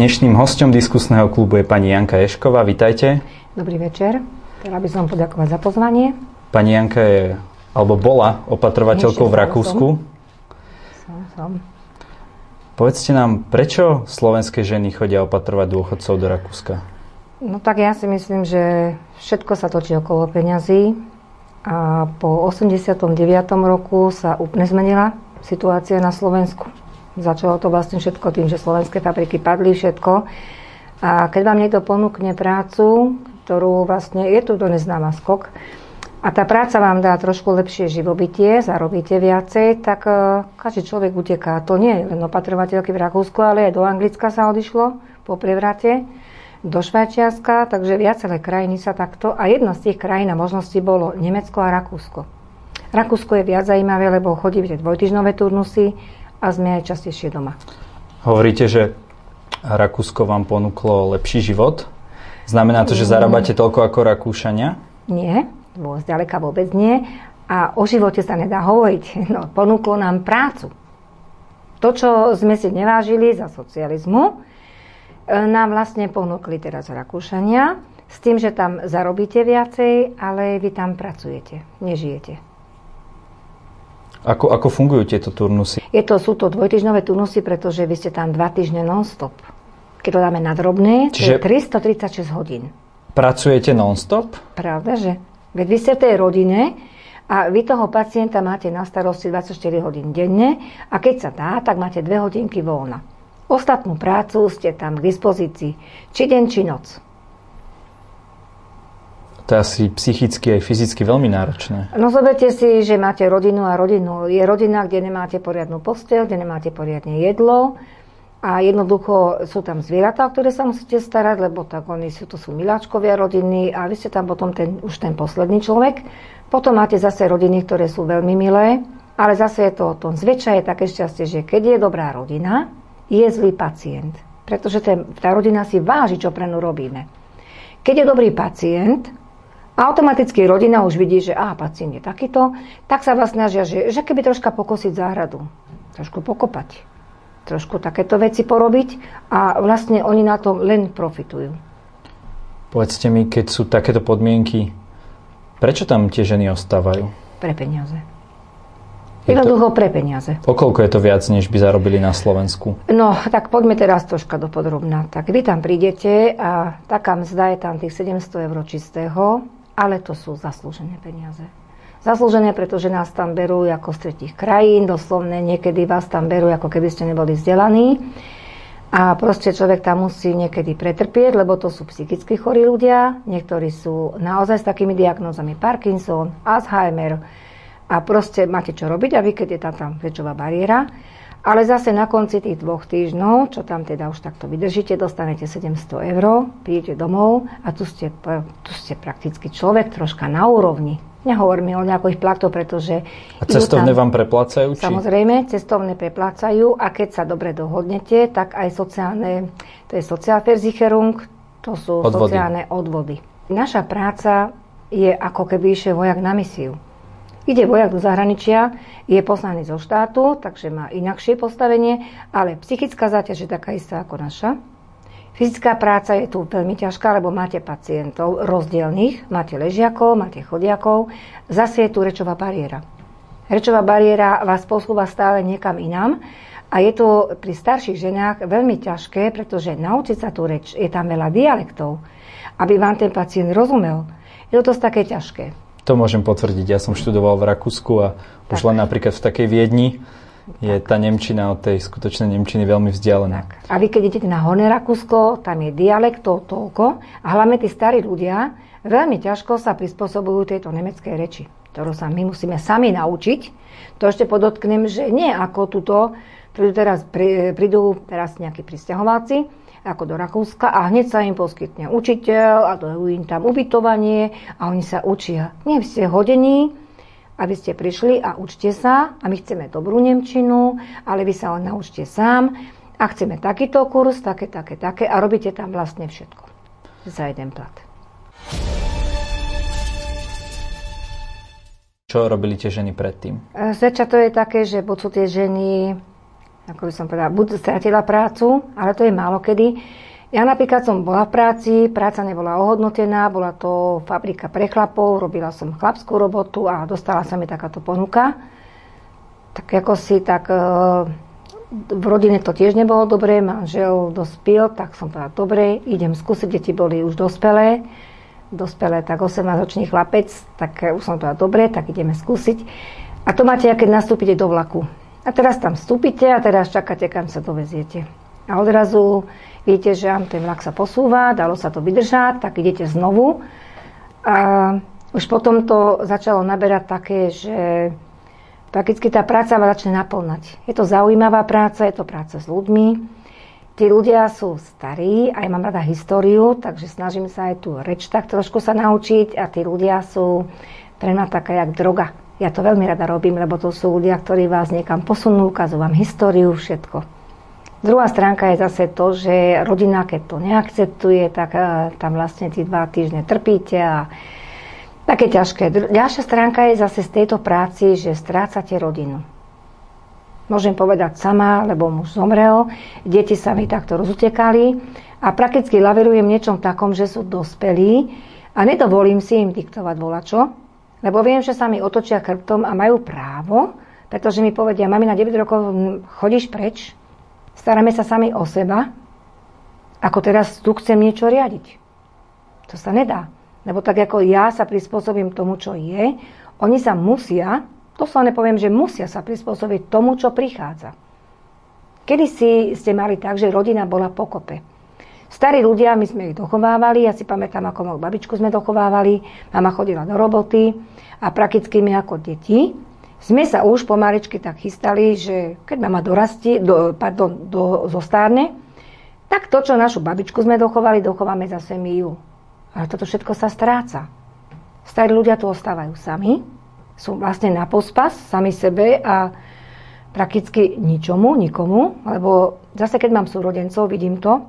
Dnešným hostom diskusného klubu je pani Janka Ješková. Vítajte. Dobrý večer. Chcela by som poďakovať za pozvanie. Pani Janka je, alebo bola opatrovateľkou v Rakúsku. Som, som. Povedzte nám, prečo slovenské ženy chodia opatrovať dôchodcov do Rakúska? No tak ja si myslím, že všetko sa točí okolo peňazí a po 89. roku sa úplne zmenila situácia na Slovensku. Začalo to vlastne všetko tým, že slovenské fabriky padli, všetko. A keď vám niekto ponúkne prácu, ktorú vlastne je tu to neznáma skok, a tá práca vám dá trošku lepšie živobytie, zarobíte viacej, tak uh, každý človek uteká. To nie je len opatrovateľky v Rakúsku, ale aj do Anglicka sa odišlo po prevrate, do Švajčiarska, takže viaceré krajiny sa takto. A jedna z tých krajín a možností bolo Nemecko a Rakúsko. Rakúsko je viac zaujímavé, lebo chodíte dvojtyžnové turnusy, a sme aj častejšie doma. Hovoríte, že Rakúsko vám ponúklo lepší život. Znamená to, že mm. zarábate toľko ako Rakúšania? Nie, vôbec ďaleka vôbec nie. A o živote sa nedá hovoriť. No, ponúklo nám prácu. To, čo sme si nevážili za socializmu, e, nám vlastne ponúkli teraz Rakúšania s tým, že tam zarobíte viacej, ale vy tam pracujete, nežijete. Ako, ako fungujú tieto turnusy? Je to, sú to dvojtyžňové turnusy, pretože vy ste tam dva týždne non-stop. Keď to dáme na drobné, Čiže to je 336 hodín. Pracujete non-stop? Pravda, že? Veď vy ste v tej rodine a vy toho pacienta máte na starosti 24 hodín denne a keď sa dá, tak máte 2 hodinky voľna. Ostatnú prácu ste tam k dispozícii, či deň, či noc. To je asi psychicky aj fyzicky veľmi náročné. No zoberte si, že máte rodinu a rodinu. Je rodina, kde nemáte poriadnu postel, kde nemáte poriadne jedlo a jednoducho sú tam zvieratá, ktoré sa musíte starať, lebo tak oni sú, to sú miláčkovia rodiny a vy ste tam potom ten, už ten posledný človek. Potom máte zase rodiny, ktoré sú veľmi milé, ale zase je to o tom. Zväčša je také šťastie, že keď je dobrá rodina, je zlý pacient. Pretože ten, tá rodina si váži, čo pre ňu robíme. Keď je dobrý pacient, automaticky rodina už vidí, že aha, pacient je takýto, tak sa vás snažia, že, že keby troška pokosiť záhradu, trošku pokopať, trošku takéto veci porobiť a vlastne oni na tom len profitujú. Povedzte mi, keď sú takéto podmienky, prečo tam tie ženy ostávajú? Pre peniaze. Jednoducho pre peniaze. Okolko je to viac, než by zarobili na Slovensku? No, tak poďme teraz troška do podrobná. Tak vy tam prídete a taká mzda je tam tých 700 eur čistého ale to sú zaslúžené peniaze. Zaslúžené, pretože nás tam berú ako z tretich krajín, doslovne niekedy vás tam berú, ako keby ste neboli vzdelaní. A proste človek tam musí niekedy pretrpieť, lebo to sú psychicky chorí ľudia. Niektorí sú naozaj s takými diagnózami Parkinson, Alzheimer. A proste máte čo robiť a vy, keď je tam, tam väčšová bariéra. Ale zase na konci tých dvoch týždňov, čo tam teda už takto vydržíte, dostanete 700 eur, prídete domov a tu ste, tu ste prakticky človek troška na úrovni. Nehovorím o nejakých platoch, pretože... A cestovné tam, vám preplácajú? Či? Samozrejme, cestovné preplácajú a keď sa dobre dohodnete, tak aj sociálne, to je Sozialversicherung, to sú odvody. sociálne odvody. Naša práca je ako keby išiel vojak na misiu. Ide vojak do zahraničia, je poslaný zo štátu, takže má inakšie postavenie, ale psychická záťaž je taká istá ako naša. Fyzická práca je tu veľmi ťažká, lebo máte pacientov rozdielných, máte ležiakov, máte chodiakov, zase je tu rečová bariéra. Rečová bariéra vás posúva stále niekam inám a je to pri starších ženách veľmi ťažké, pretože naučiť sa tú reč, je tam veľa dialektov, aby vám ten pacient rozumel. Je to dosť také ťažké. To môžem potvrdiť. Ja som študoval v Rakúsku a tak. už len napríklad v takej Viedni je tak. tá Nemčina od tej skutočnej Nemčiny veľmi vzdialená. Tak. A vy keď idete na Horné Rakúsko, tam je dialektov toľko a hlavne tí starí ľudia veľmi ťažko sa prispôsobujú tejto nemeckej reči, ktorú sa my musíme sami naučiť. To ešte podotknem, že nie ako tuto, prídu teraz, prídu teraz nejakí pristahovalci, ako do Rakúska a hneď sa im poskytne učiteľ a dajú im tam ubytovanie a oni sa učia. Nie ste hodení, aby ste prišli a učte sa a my chceme dobrú Nemčinu, ale vy sa len naučte sám a chceme takýto kurz, také, také, také a robíte tam vlastne všetko za jeden plat. Čo robili tie ženy predtým? Zväčša to je také, že buď sú tie ženy ako by som povedala, buď stratila prácu, ale to je málo kedy. Ja napríklad som bola v práci, práca nebola ohodnotená, bola to fabrika pre chlapov, robila som chlapskú robotu a dostala sa mi takáto ponuka. Tak ako si, tak e, v rodine to tiež nebolo dobré, manžel dospil, tak som povedala, dobre, idem skúsiť, deti boli už dospelé, dospelé, tak 18-ročný chlapec, tak už som povedala, dobre, tak ideme skúsiť. A to máte, keď nastúpite do vlaku. A teraz tam vstúpite a teraz čakáte, kam sa doveziete. A odrazu viete, že ten vlak sa posúva, dalo sa to vydržať, tak idete znovu. A už potom to začalo naberať také, že prakticky tá práca vás začne naplnať. Je to zaujímavá práca, je to práca s ľuďmi. Tí ľudia sú starí, aj mám rada históriu, takže snažím sa aj tú reč tak trošku sa naučiť a tí ľudia sú pre mňa taká jak droga. Ja to veľmi rada robím, lebo to sú ľudia, ktorí vás niekam posunú, ukazujú vám históriu, všetko. Druhá stránka je zase to, že rodina, keď to neakceptuje, tak eh, tam vlastne tí dva týždne trpíte a také ťažké. Ďalšia stránka je zase z tejto práci, že strácate rodinu. Môžem povedať sama, lebo muž zomrel, deti sa mi takto rozutekali a prakticky laverujem niečom takom, že sú dospelí a nedovolím si im diktovať volačo, lebo viem, že sa mi otočia chrbtom a majú právo, pretože mi povedia, mami na 9 rokov hm, chodíš preč, Staráme sa sami o seba, ako teraz tu chcem niečo riadiť. To sa nedá. Lebo tak ako ja sa prispôsobím tomu, čo je, oni sa musia, to sa nepoviem, že musia sa prispôsobiť tomu, čo prichádza. Kedy si ste mali tak, že rodina bola pokope. Starí ľudia, my sme ich dochovávali, ja si pamätám, ako moju babičku sme dochovávali, mama chodila do roboty a prakticky my ako deti sme sa už pomaličky tak chystali, že keď mama dorastie, do, pardon, do, zostárne, tak to, čo našu babičku sme dochovali, dochováme zase my ju. Ale toto všetko sa stráca. Starí ľudia tu ostávajú sami, sú vlastne na pospas sami sebe a prakticky ničomu, nikomu, lebo zase keď mám súrodencov, vidím to.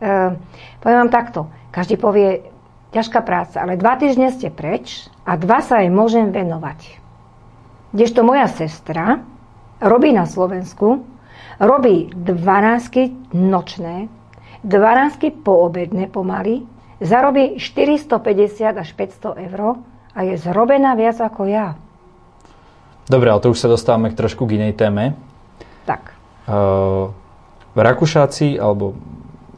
E, poviem vám takto, každý povie, ťažká práca, ale dva týždne ste preč a dva sa jej môžem venovať. Kdežto moja sestra robí na Slovensku, robí 12 nočné, 12 poobedné pomaly, zarobí 450 až 500 eur a je zrobená viac ako ja. Dobre, ale to už sa dostávame k trošku k inej téme. Tak. Uh, Rakúšáci alebo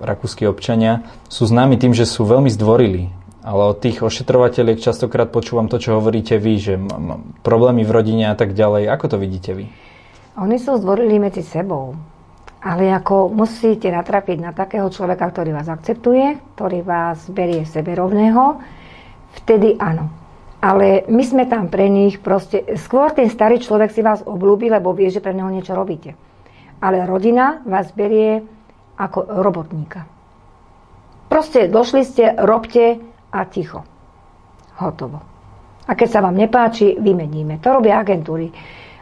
rakúsky občania sú známi tým, že sú veľmi zdvorili ale od tých ošetrovateľiek častokrát počúvam to, čo hovoríte vy, že problémy v rodine a tak ďalej. Ako to vidíte vy? Oni sú zdvorili medzi sebou. Ale ako musíte natrapiť na takého človeka, ktorý vás akceptuje, ktorý vás berie sebe rovného, vtedy áno. Ale my sme tam pre nich proste... Skôr ten starý človek si vás oblúbi, lebo vie, že pre neho niečo robíte. Ale rodina vás berie ako robotníka. Proste došli ste, robte, a ticho. Hotovo. A keď sa vám nepáči, vymeníme. To robia agentúry.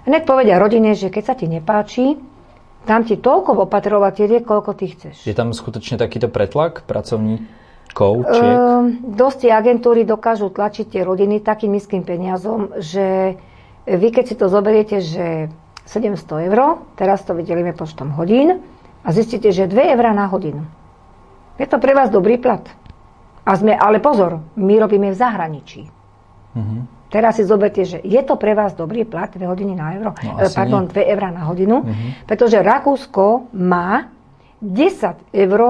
Hneď povedia rodine, že keď sa ti nepáči, dám ti toľko opatrovateľie, koľko ty chceš. Je tam skutočne takýto pretlak pracovníkov? Ehm, dosť agentúry dokážu tlačiť tie rodiny takým nízkym peniazom, že vy keď si to zoberiete, že 700 eur, teraz to vydelíme počtom hodín a zistíte, že 2 eur na hodinu. Je to pre vás dobrý plat. A sme, ale pozor, my robíme v zahraničí. Uh-huh. Teraz si zoberte, že je to pre vás dobrý plat 2 hodiny na euro, no, e, pardon, 2 eurá na hodinu, uh-huh. pretože Rakúsko má 10 eur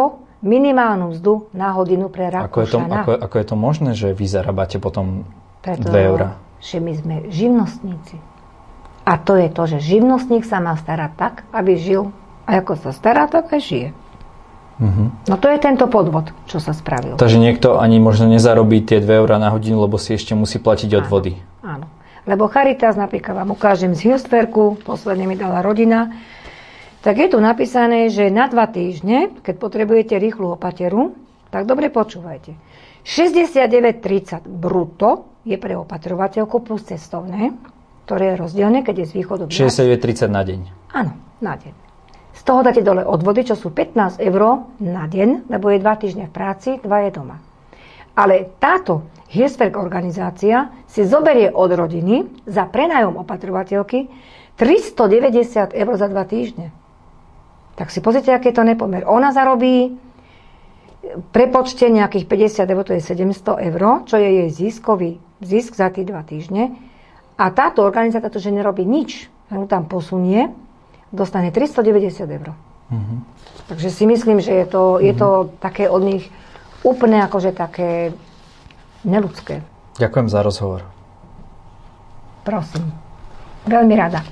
minimálnu mzdu na hodinu pre Rakúšana. Ako je to, ako, ako je to možné, že vy zarábate potom Preto, 2 eurá? že my sme živnostníci. A to je to, že živnostník sa má starať tak, aby žil. A ako sa stará, tak aj žije. Uh-huh. No to je tento podvod, čo sa spravil. Takže niekto ani možno nezarobí tie 2 eurá na hodinu, lebo si ešte musí platiť odvody. Áno, áno. Lebo Charitas, napríklad vám ukážem z Hilstverku, posledne mi dala rodina, tak je tu napísané, že na dva týždne, keď potrebujete rýchlu opateru, tak dobre počúvajte. 69,30 bruto je pre opatrovateľku plus cestovné, ktoré je rozdielne, keď je z východu. 69,30 na deň. Áno, na deň. Z toho dáte dole odvody, čo sú 15 eur na deň, lebo je 2 týždne v práci, 2 je doma. Ale táto Hirsberg organizácia si zoberie od rodiny za prenajom opatrovateľky 390 eur za dva týždne. Tak si pozrite, aký je to nepomer. Ona zarobí prepočte nejakých 50 eur, to je 700 eur, čo je jej ziskový zisk za tie dva týždne. A táto organizácia to, že nerobí nič, len tam posunie, dostane 390 eur. Mm-hmm. Takže si myslím, že je to, mm-hmm. je to mhm. také od nich úplne akože také neludské. Ďakujem za rozhovor. Prosím. Veľmi rada.